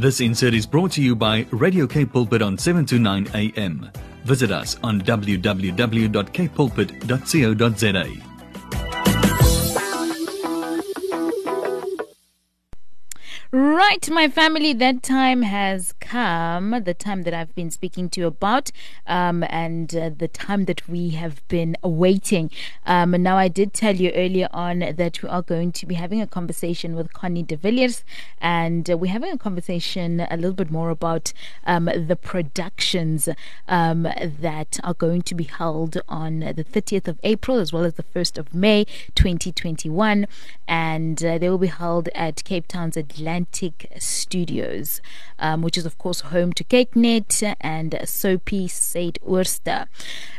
This insert is brought to you by Radio K Pulpit on 7 to 9 a.m. Visit us on www.kpulpit.co.za. Right, my family, that time has the time that I've been speaking to you about, um, and uh, the time that we have been awaiting. Um, now, I did tell you earlier on that we are going to be having a conversation with Coenie de Villiers, and uh, we're having a conversation a little bit more about um, the productions um, that are going to be held on the 30th of April as well as the 1st of May 2021, and uh, they will be held at Cape Town's Atlantic. Atlantic Studios, um, which is, of course, home to kykNET and Soapy Suidooster.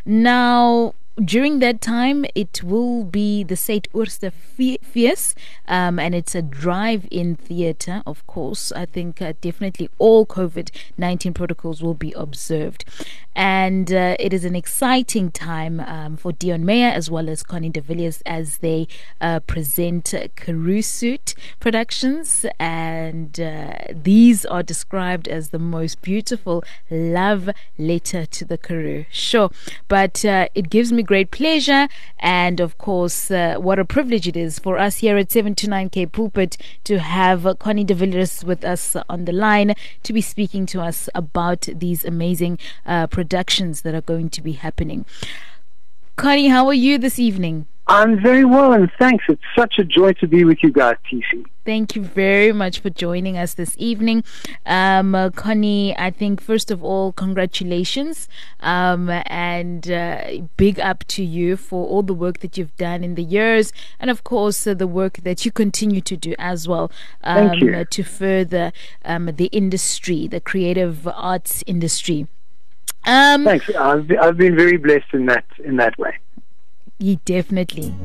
Now, during that time, it will be the Suidoosterfees, um, and it's a drive in theatre, of course. I think uh, definitely all COVID 19 protocols will be observed. And uh, it is an exciting time um, for Deon Meyer as well as Coenie de Villiers as they uh, present Karoo Suite Productions. And uh, these are described as the most beautiful love letter to the Karoo. Sure, but uh, it gives me great pleasure. And of course, uh, what a privilege it is for us here at 729K Pulpit to have Coenie de Villiers with us on the line to be speaking to us about these amazing uh, productions that are going to be happening. Coenie, how are you this evening? I'm very well, and thanks. It's such a joy to be with you guys, TC. Thank you very much for joining us this evening. Um, uh, Coenie, I think, first of all, congratulations um, and uh, big up to you for all the work that you've done in the years, and of course, uh, the work that you continue to do as well um, to further um, the industry, the creative arts industry. Um, Thanks. I've, I've been very blessed in that in that way. Yeah, definitely,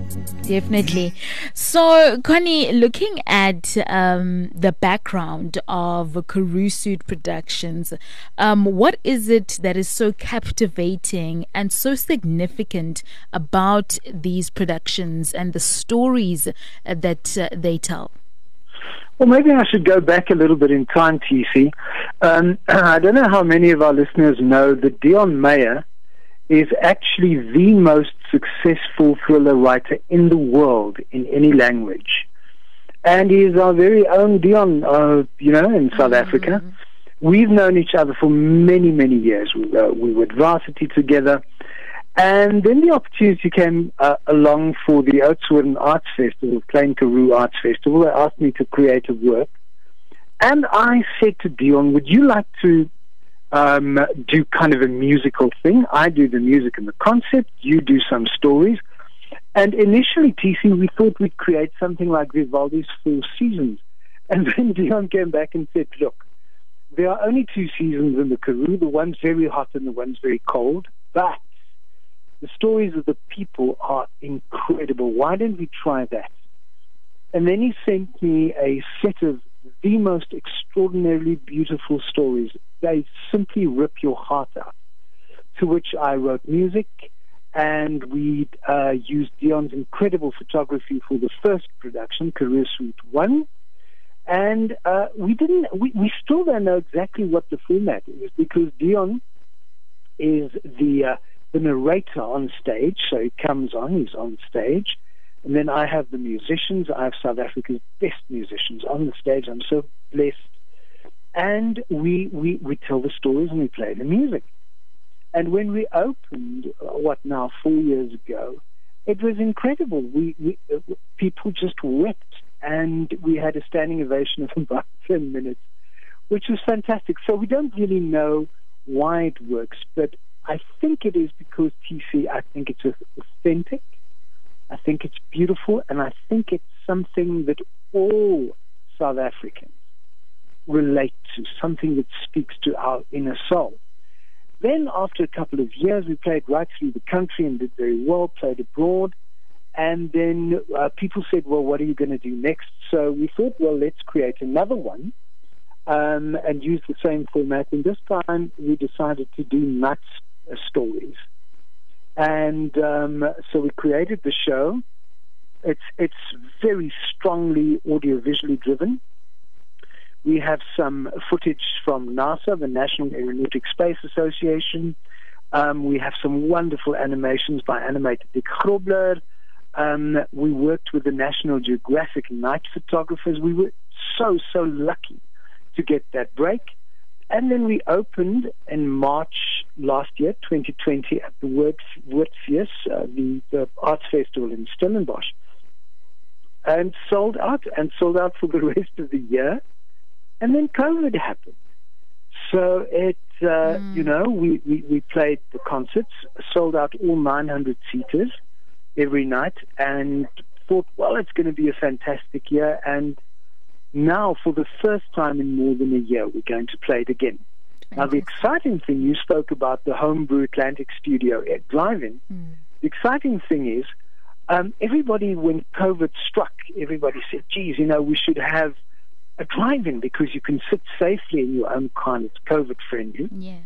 definitely. So, Coenie, looking at um, the background of Karoo Suite Productions, um, what is it that is so captivating and so significant about these productions and the stories that uh, they tell? Well, maybe I should go back a little bit in time, TC. Um, I don't know how many of our listeners know that Deon Meyer is actually the most successful thriller writer in the world in any language. And he is our very own Deon, uh, you know, in South mm-hmm. Africa. We've known each other for many, many years. We, uh, we were at varsity together. And then the opportunity came uh, along for the Oudtshoorn Arts Festival, Klein Karoo Arts Festival. They asked me to create a work. And I said to Deon, would you like to um, do kind of a musical thing. I do the music and the concept. You do some stories. And initially, TC, we thought we'd create something like Vivaldi's Four Seasons. And then Deon came back and said, look, there are only two seasons in the Karoo. The one's very hot and the one's very cold. But the stories of the people are incredible. Why don't we try that? And then he sent me a set of the most extraordinarily beautiful stories. They simply rip your heart out. To which I wrote music, and we uh, used Deon's incredible photography for the first production, Karoo Suite One. And uh, we didn't, we, we still don't know exactly what the format is because Deon is the uh, the narrator on stage, so he comes on, he's on stage, and then I have the musicians. I have South Africa's best musicians on the stage. I'm so blessed. And we, we, we tell the stories and we play the music. And when we opened, uh, what now, four years ago, it was incredible. We, we uh, people just wept, and we had a standing ovation of about ten minutes, which was fantastic. So we don't really know why it works, but I think it is because TC. I think it's authentic. I think it's beautiful, and I think it's something that all South Africans relate to, something that speaks to our inner soul. Then, after a couple of years, we played right through the country and did very well, played abroad. And then uh, people said, well, what are you going to do next? So we thought, well, let's create another one um, and use the same format. And this time we decided to do nuts stories. And um, so we created the show. It's it's very strongly audiovisually driven. We have some footage from NASA, the National Aeronautic Space Association. Um, we have some wonderful animations by animator Dick Grobler. Um, we worked with the National Geographic night photographers. We were so, so lucky to get that break. And then we opened in March last year, 2020, at the Word, Woordfees, uh, the, the arts festival in Stellenbosch, and sold out, and sold out for the rest of the year. And then COVID happened. So it, uh, mm. you know, we, we, we played the concerts, sold out all 900 seaters every night, and thought, well, it's going to be a fantastic year. And now, for the first time in more than a year, we're going to play it again. Now, the exciting thing you spoke about the Homebrew Atlantic Studio at Drive-In. Mm. The exciting thing is, um, everybody, when COVID struck, everybody said, geez, you know, we should have a drive-in because you can sit safely in your own car and it's COVID friendly. Yeah.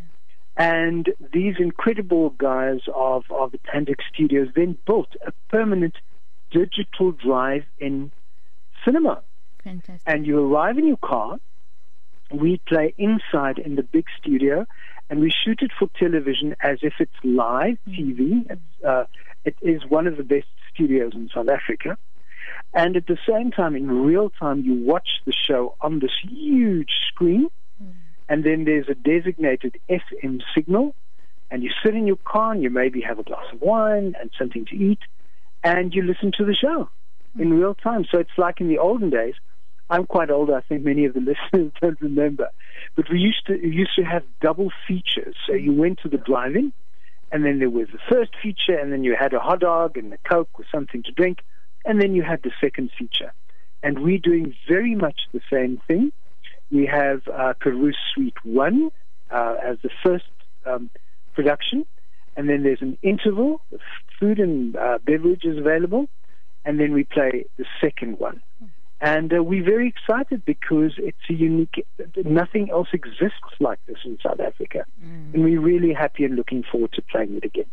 And these incredible guys of, of Atlantic Studios then built a permanent digital drive-in cinema. Fantastic. And you arrive in your car, we play inside in the big studio, and we shoot it for television as if it's live mm-hmm. TV. It's, uh, it is one of the best studios in South Africa. And at the same time, in real time, you watch the show on this huge screen. Mm. And then there's a designated FM signal. And you sit in your car and you maybe have a glass of wine and something to eat. And you listen to the show mm. in real time. So it's like in the olden days. I'm quite old. I think many of the listeners don't remember. But we used to, we used to have double features. So you went to the drive-in and then there was the first feature and then you had a hot dog and a Coke with something to drink and then you have the second feature. And we're doing very much the same thing. We have uh, Karoo Suite 1 uh, as the first um, production. And then there's an interval, food and uh, beverages available. And then we play the second one. And uh, we're very excited because it's a unique, nothing else exists like this in South Africa. Mm. And we're really happy and looking forward to playing it again.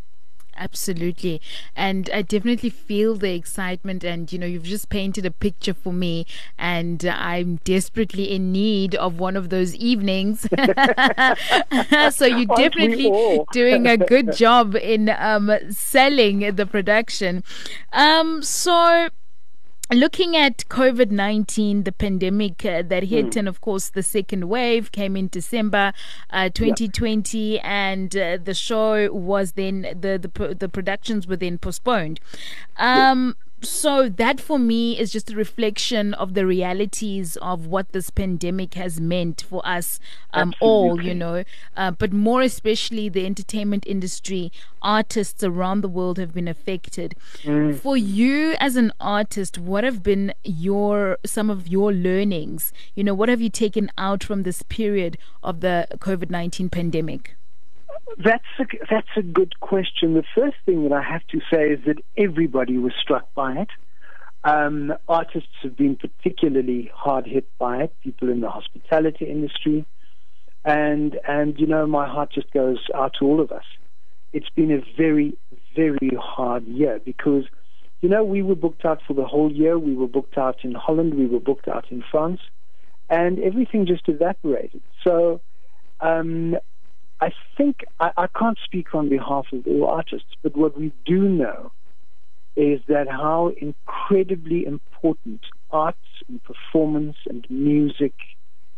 Absolutely. And I definitely feel the excitement. And, you know, you've just painted a picture for me. And I'm desperately in need of one of those evenings. so you're definitely doing a good job in um, selling the production. Um, so looking at COVID 19, the pandemic uh, that hit, mm. and of course the second wave came in December uh, 2020, yep. and uh, the show was then, the, the, the productions were then postponed. Um, yep so that for me is just a reflection of the realities of what this pandemic has meant for us um, all you know. Uh, but more especially the entertainment industry artists around the world have been affected. Mm. for you as an artist what have been your some of your learnings? You know what have you taken out from this period of the covid-19 pandemic that's a, that's a good question. The first thing that I have to say is that everybody was struck by it. Um, artists have been particularly hard hit by it. People in the hospitality industry, and and you know my heart just goes out to all of us. It's been a very very hard year because you know we were booked out for the whole year. We were booked out in Holland. We were booked out in France, and everything just evaporated. So um, I think I, I can't speak on behalf of all artists, but what we do know is that how incredibly important arts and performance and music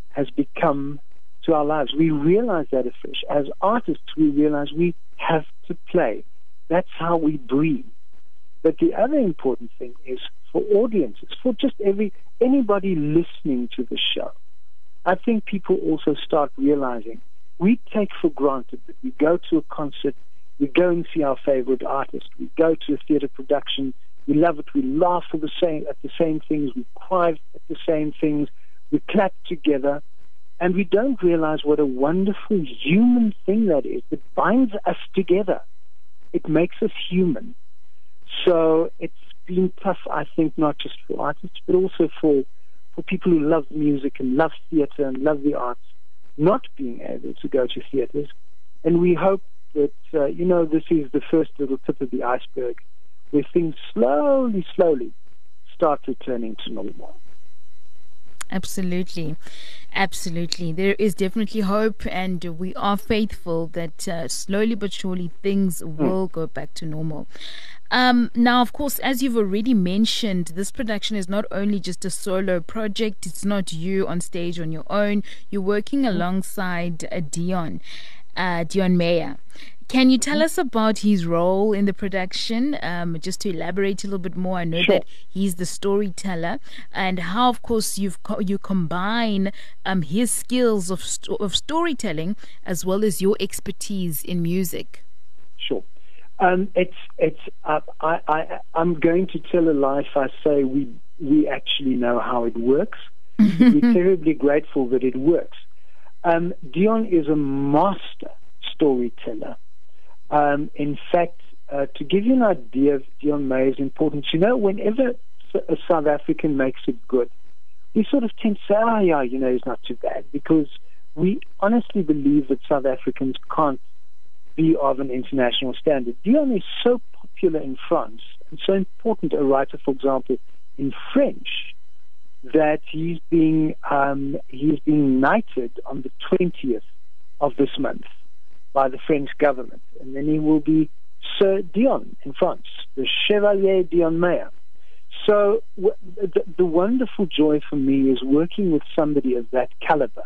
has become to our lives. We realize that afresh. As artists, we realize we have to play. That's how we breathe. But the other important thing is for audiences, for just every anybody listening to the show. I think people also start realizing we take for granted that we go to a concert, we go and see our favorite artist, we go to a theater production, we love it, we laugh the same, at the same things, we cry at the same things, we clap together, and we don't realize what a wonderful human thing that is that binds us together. It makes us human. So it's been tough, I think, not just for artists, but also for, for people who love music and love theater and love the arts not being able to go to theaters. And we hope that, uh, you know, this is the first little tip of the iceberg where things slowly, slowly start returning to normal. Absolutely. Absolutely. There is definitely hope, and we are faithful that uh, slowly but surely things mm. will go back to normal. Um, now, of course, as you've already mentioned, this production is not only just a solo project, it's not you on stage on your own. You're working hmm. alongside uh, Deon, uh, Deon Meyer. Can you tell us about his role in the production? Um, just to elaborate a little bit more, I know sure. that he's the storyteller, and how, of course, you've co- you combine um, his skills of sto- of storytelling as well as your expertise in music. Sure. Um, it's it's. Uh, I, I I'm going to tell a lie if I say we we actually know how it works. We're terribly grateful that it works. Um, Deon is a master storyteller. Um, in fact, uh, to give you an idea of Deon Meyer's importance, you know, whenever a South African makes it good, we sort of tend to say, oh, yeah, you know, he's not too bad, because we honestly believe that South Africans can't be of an international standard. Deon is so popular in France and so important a writer, for example, in French, that he's being um, he's being knighted on the 20th of this month by the French government. And then he will be Sir Deon in France, the Chevalier Deon Meyer. So w- the, the wonderful joy for me is working with somebody of that caliber,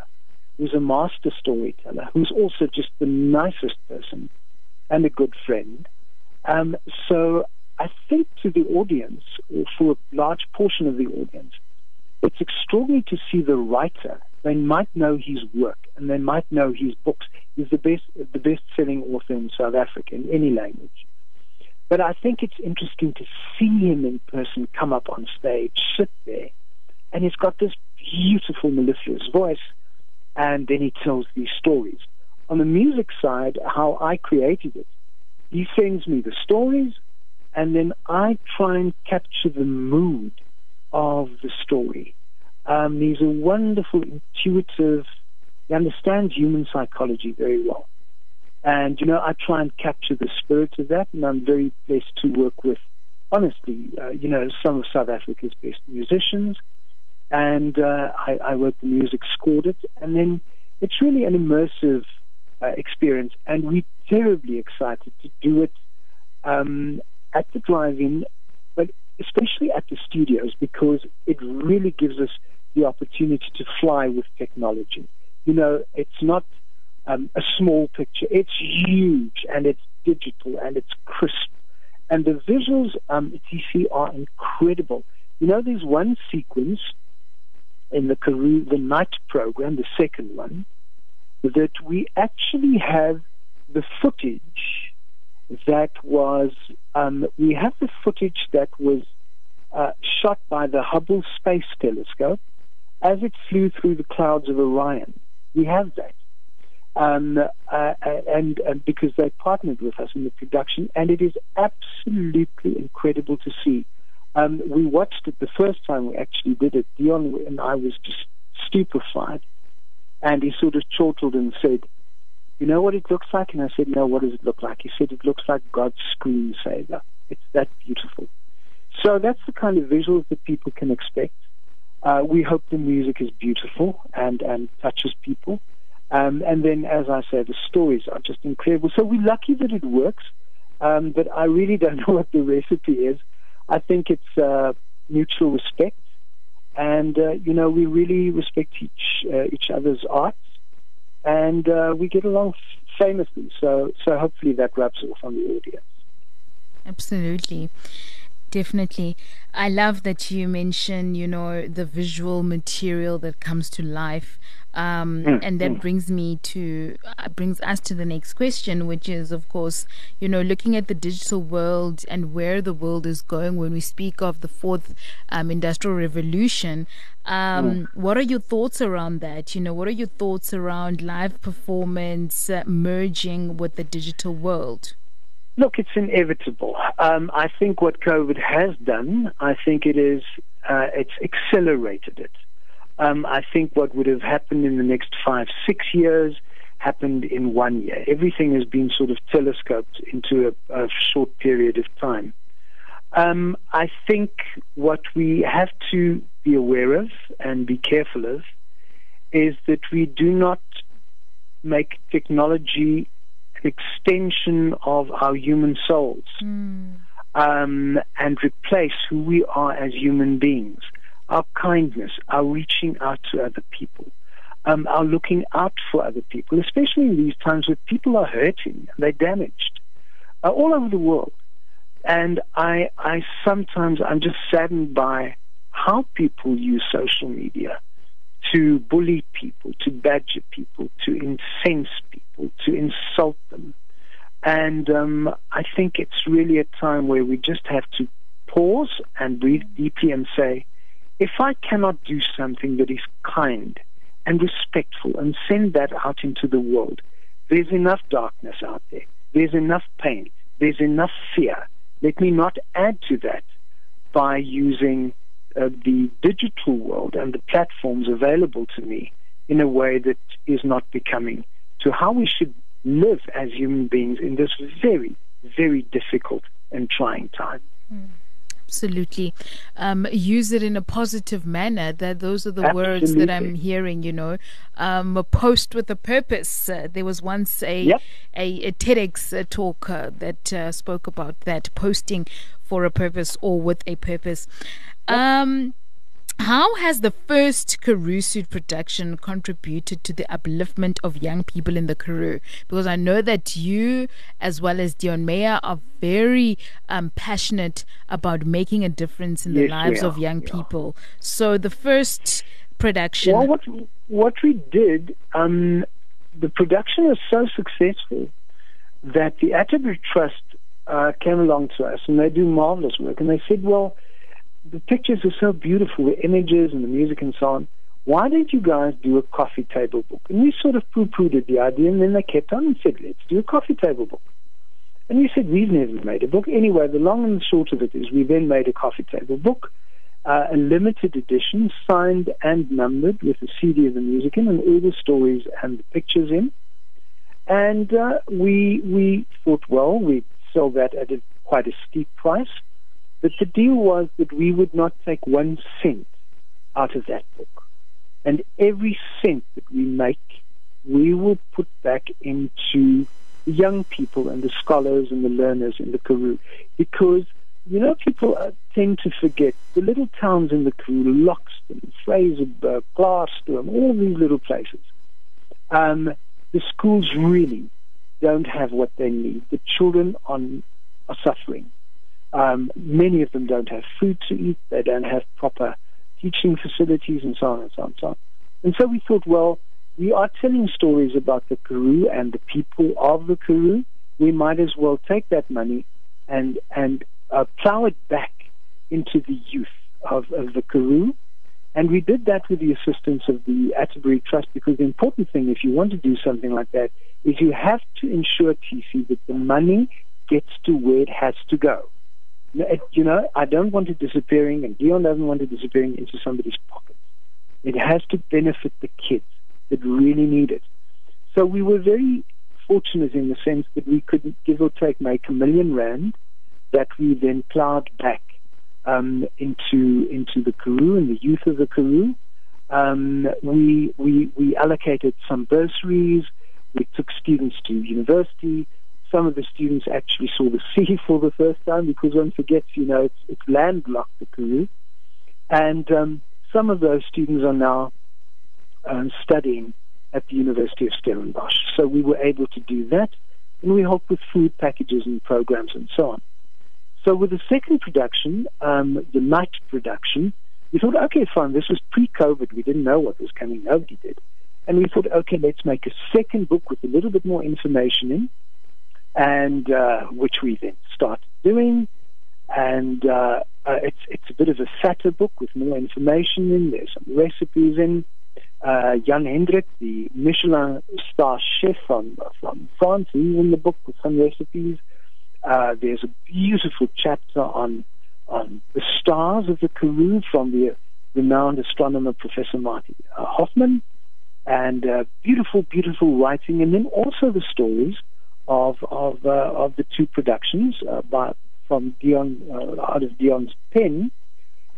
who's a master storyteller, who's also just the nicest person and a good friend. Um, so I think to the audience, or for a large portion of the audience, it's extraordinary to see the writer they might know his work and they might know his books. He's the best, the best-selling author in South Africa in any language. But I think it's interesting to see him in person come up on stage, sit there, and he's got this beautiful mellifluous voice, and then he tells these stories. On the music side, how I created it, he sends me the stories, and then I try and capture the mood of the story. Um, he's a wonderful, intuitive, he understands human psychology very well. And, you know, I try and capture the spirit of that, and I'm very blessed to work with, honestly, uh, you know, some of South Africa's best musicians. And uh, I, I wrote the music, scored it, and then it's really an immersive uh, experience. And we're terribly excited to do it um, at the drive-in, but especially at the studios, because it really gives us the opportunity to fly with technology. You know, it's not um, a small picture, it's huge and it's digital and it's crisp. And the visuals um, at TC are incredible. You know, there's one sequence in the Karoo, the night program, the second one, that we actually have the footage that was, um, we have the footage that was uh, shot by the Hubble Space Telescope as it flew through the clouds of Orion. We have that. Um, uh, and, and, because they partnered with us in the production, and it is absolutely incredible to see. Um, we watched it the first time we actually did it. Deon and I was just stupefied, and he sort of chortled and said, "You know what it looks like?" And I said, "No, what does it look like?" He said, "It looks like God's screensaver. It's that beautiful." So that's the kind of visuals that people can expect. Uh, we hope the music is beautiful and, and touches people. Um, and then, as I say, the stories are just incredible. So we're lucky that it works, um, but I really don't know what the recipe is. I think it's uh, mutual respect, and uh, you know we really respect each uh, each other's arts, and uh, we get along famously. So so hopefully that rubs off on the audience. Absolutely. Definitely. I love that you mention, you know, the visual material that comes to life. Um, mm, and that mm. brings me to uh, brings us to the next question, which is, of course, you know, looking at the digital world and where the world is going when we speak of the fourth um, industrial revolution. Um, mm. What are your thoughts around that? You know, what are your thoughts around live performance uh, merging with the digital world? Look, it's inevitable. Um, I think what COVID has done, I think it is, uh, it's accelerated it. Um, I think what would have happened in the next five, six years happened in one year. Everything has been sort of telescoped into a, a short period of time. Um, I think what we have to be aware of and be careful of is that we do not make technology extension of our human souls Mm. um, and replace who we are as human beings. Our kindness, our reaching out to other people, um, our looking out for other people, especially in these times where people are hurting, they're damaged, uh, all over the world. And I, I sometimes I'm just saddened by how people use social media to bully people, to badger people, to incense people, to insult them. And um, I think it's really a time where we just have to pause and breathe deeply and say, if I cannot do something that is kind and respectful and send that out into the world, there's enough darkness out there. There's enough pain. There's enough fear. Let me not add to that by using uh, the digital world and the platforms available to me in a way that is not becoming to how we should live as human beings in this very, very difficult and trying time. Absolutely. Um, use it in a positive manner. That those are the words that I'm hearing. You know, um, a post with a purpose. Uh, there was once a Yep. a, a TEDx uh, talk uh, that uh, spoke about that posting for a purpose or with a purpose. Um, how has the first Karoo Suite production contributed to the upliftment of young people in the Karoo? Because I know that you, as well as Deon Meyer, are very um, passionate about making a difference in the Yes, we lives of young are. people. So the first production. Well, what what we did, um, the production was so successful that the Atterbury Trust uh, came along to us, and they do marvelous work. And they said, "Well, the pictures are so beautiful, the images and the music and so on. Why don't you guys do a coffee table book?" And we sort of poo-pooed the idea, and then they kept on and said, "Let's do a coffee table book." And we said, "We've never made a book." Anyway, the long and the short of it is, we then made a coffee table book uh, a limited edition, signed and numbered with a CD of the music in and all the stories and the pictures in. And uh, we we thought, well, we'd sell that at a, quite a steep price. But the deal was that we would not take one cent out of that book. And every cent that we make, we will put back into the young people and the scholars and the learners in the Karoo. Because you know, people uh, tend to forget the little towns in the Karoo, Loxton, Fraserburg, Glasgow, all these little places. Um, the schools really don't have what they need. The children on, are suffering. Um, many of them don't have food to eat. They don't have proper teaching facilities and so on and so on and so on. And so we thought, well, we are telling stories about the Karoo and the people of the Karoo. We might as well take that money and and uh, plow it back into the youth of, of the Karoo. And we did that with the assistance of the Atterbury Trust because the important thing, if you want to do something like that, is you have to ensure, TC, that the money gets to where it has to go. You know, I don't want it disappearing, and Deon doesn't want it disappearing into somebody's pocket. It has to benefit the kids that really need it. So we were very fortunate in the sense that we could, give or take, make a million rand that we then plowed back um, into into the Karoo and the youth of the Karoo. Um, we, we we allocated some bursaries. We took students to university. Some of the students actually saw the sea for the first time because one forgets, you know, it's, it's landlocked, the Karoo. And um, some of those students are now um, studying at the University of Stellenbosch. So we were able to do that, and we helped with food packages and programs and so on. So with the second production, um, the night production, we thought, okay, fine. This was pre-COVID. We didn't know what was coming. Nobody did. And we thought, okay, let's make a second book with a little bit more information in, and uh, which we then started doing. And uh, uh, it's it's a bit of a fatter book with more information in. There's some recipes in. Uh, Jan Hendrik, the Michelin star chef from from France, he's in the book with some recipes. Uh, there's a beautiful chapter on on the stars of the Karoo from the renowned astronomer Professor Matie uh, Hoffman, and beautiful, beautiful writing, and then also the stories of of uh, of the two productions uh, by from Deon uh, out of Deon's pen,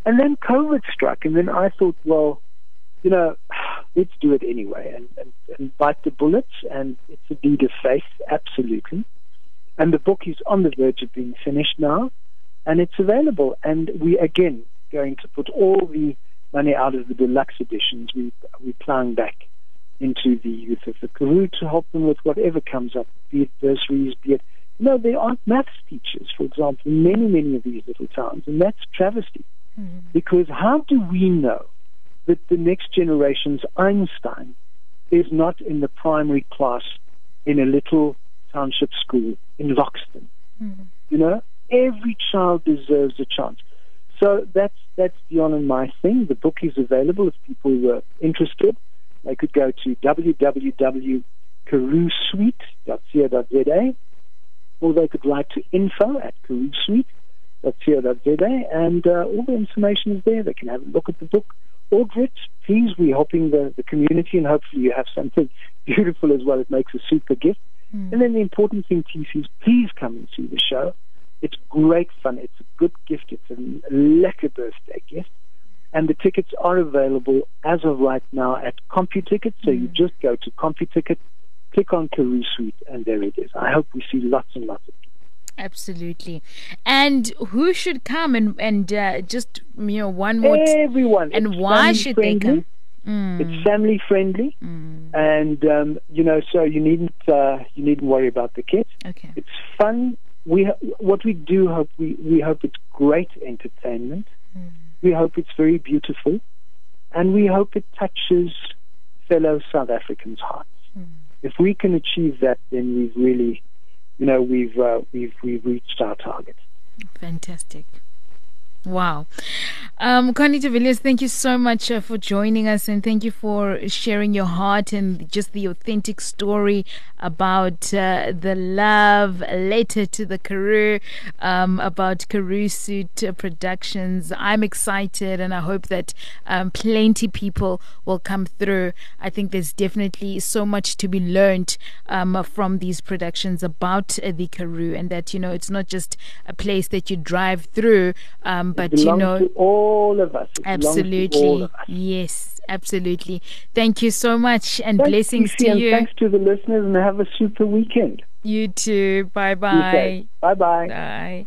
and then COVID struck, and then I thought, well, you know, let's do it anyway and, and, and bite the bullets. And it's a deed of faith, absolutely. And the book is on the verge of being finished now, and it's available. And we again going to put all the money out of the deluxe editions. We we plowing back into the youth of the Karoo to help them with whatever comes up, be it bursaries, be it you know, there aren't maths teachers, for example, in many, many of these little towns, and that's travesty. Mm-hmm. Because how do we know that the next generation's Einstein is not in the primary class in a little township school in Loxton? Mm-hmm. You know, every child deserves a chance. So that's that's Deon and my thing. The book is available if people were interested. They could go to www.karoosuite.co.za or they could write to info at karoosuite.co.za and uh, all the information is there. They can have a look at the book. It, please. We're helping the, the community and hopefully you have something beautiful as well. It makes a super gift. Mm. And then the important thing, TC, is please come and see the show. It's great fun. It's a good gift. It's a lekker birthday gift. And the tickets are available as of right now at CompuTicket. So mm. you just go to CompuTicket click on Karoo Suite, and there it is. I hope we see lots and lots of people. Absolutely. And who should come and and uh, just you know one more t- everyone and it's why should friendly. they come? Mm. It's family friendly, mm. and um, you know, so you needn't uh, you needn't worry about the kids. Okay. It's fun. We what we do hope we we hope it's great entertainment. Mm. We hope it's very beautiful, and we hope it touches fellow South Africans' hearts. Mm if we can achieve that, then we've really, you know, we've uh, we've we've reached our target. Fantastic. Wow. Um, Coenie de Villiers, thank you so much uh, for joining us and thank you for sharing your heart and just the authentic story about uh, the love letter to the Karoo, um, about Karoo Suite Productions. I'm excited and I hope that um, plenty people will come through. I think there's definitely so much to be learned um, from these productions about uh, the Karoo and that, you know, it's not just a place that you drive through, um, but, you know, all of us. It absolutely. Of us. Yes absolutely. Thank you so much and thanks, blessings to you. thanks to the listeners and have a super weekend. You too. Bye bye. Bye bye. Bye.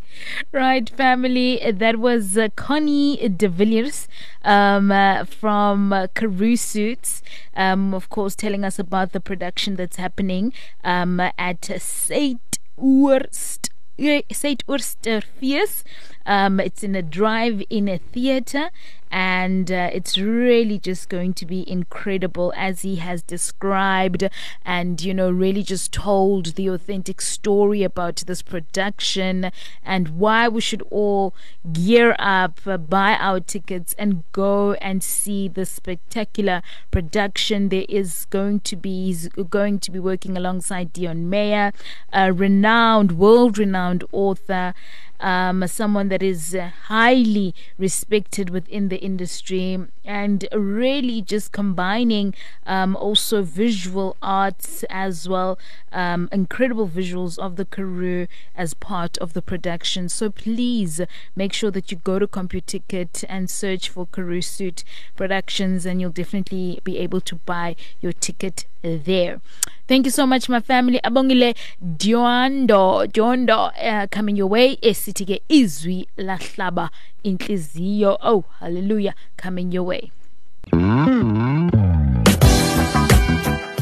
Right, family. That was uh, Coenie de Villiers um, uh, from uh, Karoo Suites, um, of course, telling us about the production that's happening um, at Saint Oorst. Suidoosterfees. Um, it's in a drive-in a theater, and uh, it's really just going to be incredible as he has described and you know really just told the authentic story about this production and why we should all gear up uh, buy our tickets and go and see the spectacular production. There is going to be he's going to be working alongside Deon Meyer a renowned world renowned author um, someone that is uh, highly respected within the industry, and really just combining um, also visual arts as well, um, incredible visuals of the Karoo as part of the production. So please make sure that you go to CompuTicket and search for Karoo Suite Productions, and you'll definitely be able to buy your ticket there. Thank you so much, my family. Abongile Diondo, Diondo, uh, coming your way. Esithi ke izwi lahlaba inhliziyo. Oh, hallelujah, coming your way.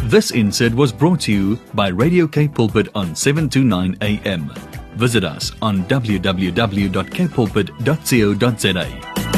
This insert was brought to you by Radio K Pulpit on 729 AM. Visit us on www.kpulpit.co.za.